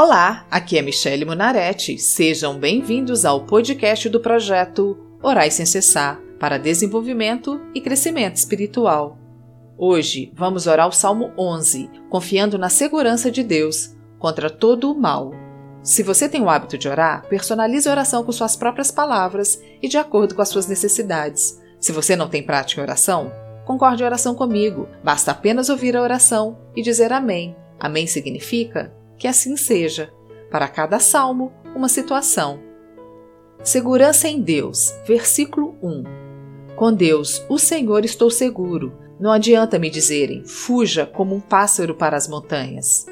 Olá, aqui é Michele Munarete. Sejam bem-vindos ao podcast do projeto Orais sem Cessar para desenvolvimento e crescimento espiritual. Hoje vamos orar o Salmo 11, confiando na segurança de Deus contra todo o mal. Se você tem o hábito de orar, personalize a oração com suas próprias palavras e de acordo com as suas necessidades. Se você não tem prática em oração, concorde em oração comigo. Basta apenas ouvir a oração e dizer Amém. Amém significa que assim seja. Para cada salmo, uma situação. Segurança em Deus, versículo 1. Com Deus, o Senhor, estou seguro. Não adianta me dizerem, fuja como um pássaro para as montanhas.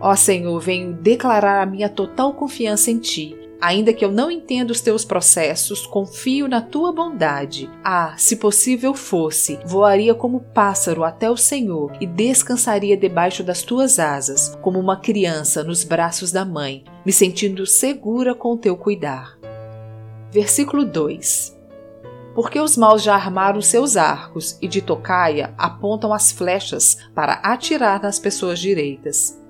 Ó Senhor, venho declarar a minha total confiança em Ti Ainda que eu não entenda os teus processos, confio na tua bondade. Ah, se possível fosse, voaria como pássaro até o Senhor e descansaria debaixo das tuas asas, como uma criança nos braços da mãe, me sentindo segura com o teu cuidar. Versículo 2 porque os maus já armaram seus arcos e de tocaia apontam as flechas para atirar nas pessoas direitas.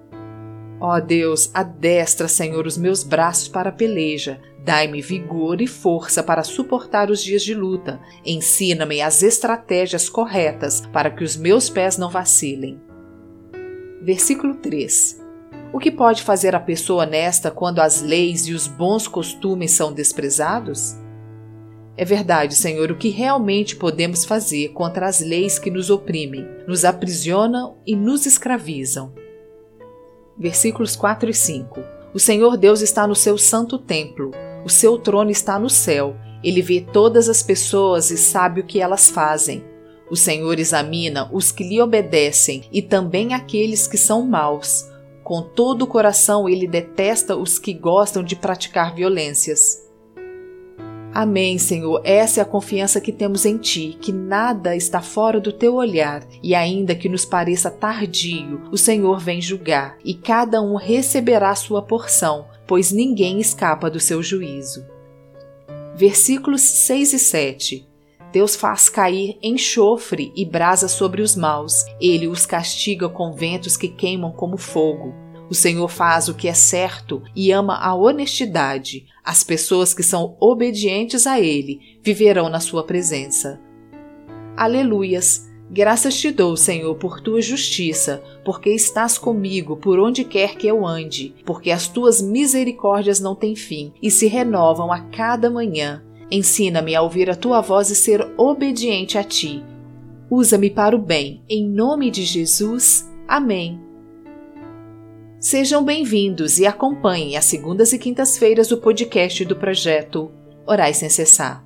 Ó Deus, adestra, Senhor, os meus braços para a peleja. Dai-me vigor e força para suportar os dias de luta. Ensina-me as estratégias corretas para que os meus pés não vacilem. Versículo 3. O que pode fazer a pessoa honesta quando as leis e os bons costumes são desprezados? É verdade, Senhor, o que realmente podemos fazer contra as leis que nos oprimem, nos aprisionam e nos escravizam? Versículos 4 e 5. O Senhor Deus está no seu santo templo, o seu trono está no céu, ele vê todas as pessoas e sabe o que elas fazem. O Senhor examina os que lhe obedecem e também aqueles que são maus. Com todo o coração ele detesta os que gostam de praticar violências. Amém, Senhor. Essa é a confiança que temos em Ti, que nada está fora do Teu olhar, e ainda que nos pareça tardio, o Senhor vem julgar, e cada um receberá sua porção, pois ninguém escapa do seu juízo. Versículos 6 e 7 Deus faz cair enxofre e brasa sobre os maus, ele os castiga com ventos que queimam como fogo. O Senhor faz o que é certo e ama a honestidade. As pessoas que são obedientes a Ele viverão na Sua presença. Aleluias! Graças te dou, Senhor, por tua justiça, porque estás comigo por onde quer que eu ande, porque as tuas misericórdias não têm fim e se renovam a cada manhã. Ensina-me a ouvir a tua voz e ser obediente a ti. Usa-me para o bem, em nome de Jesus. Amém. Sejam bem-vindos e acompanhem as segundas e quintas-feiras o podcast do projeto Orais Sem Cessar.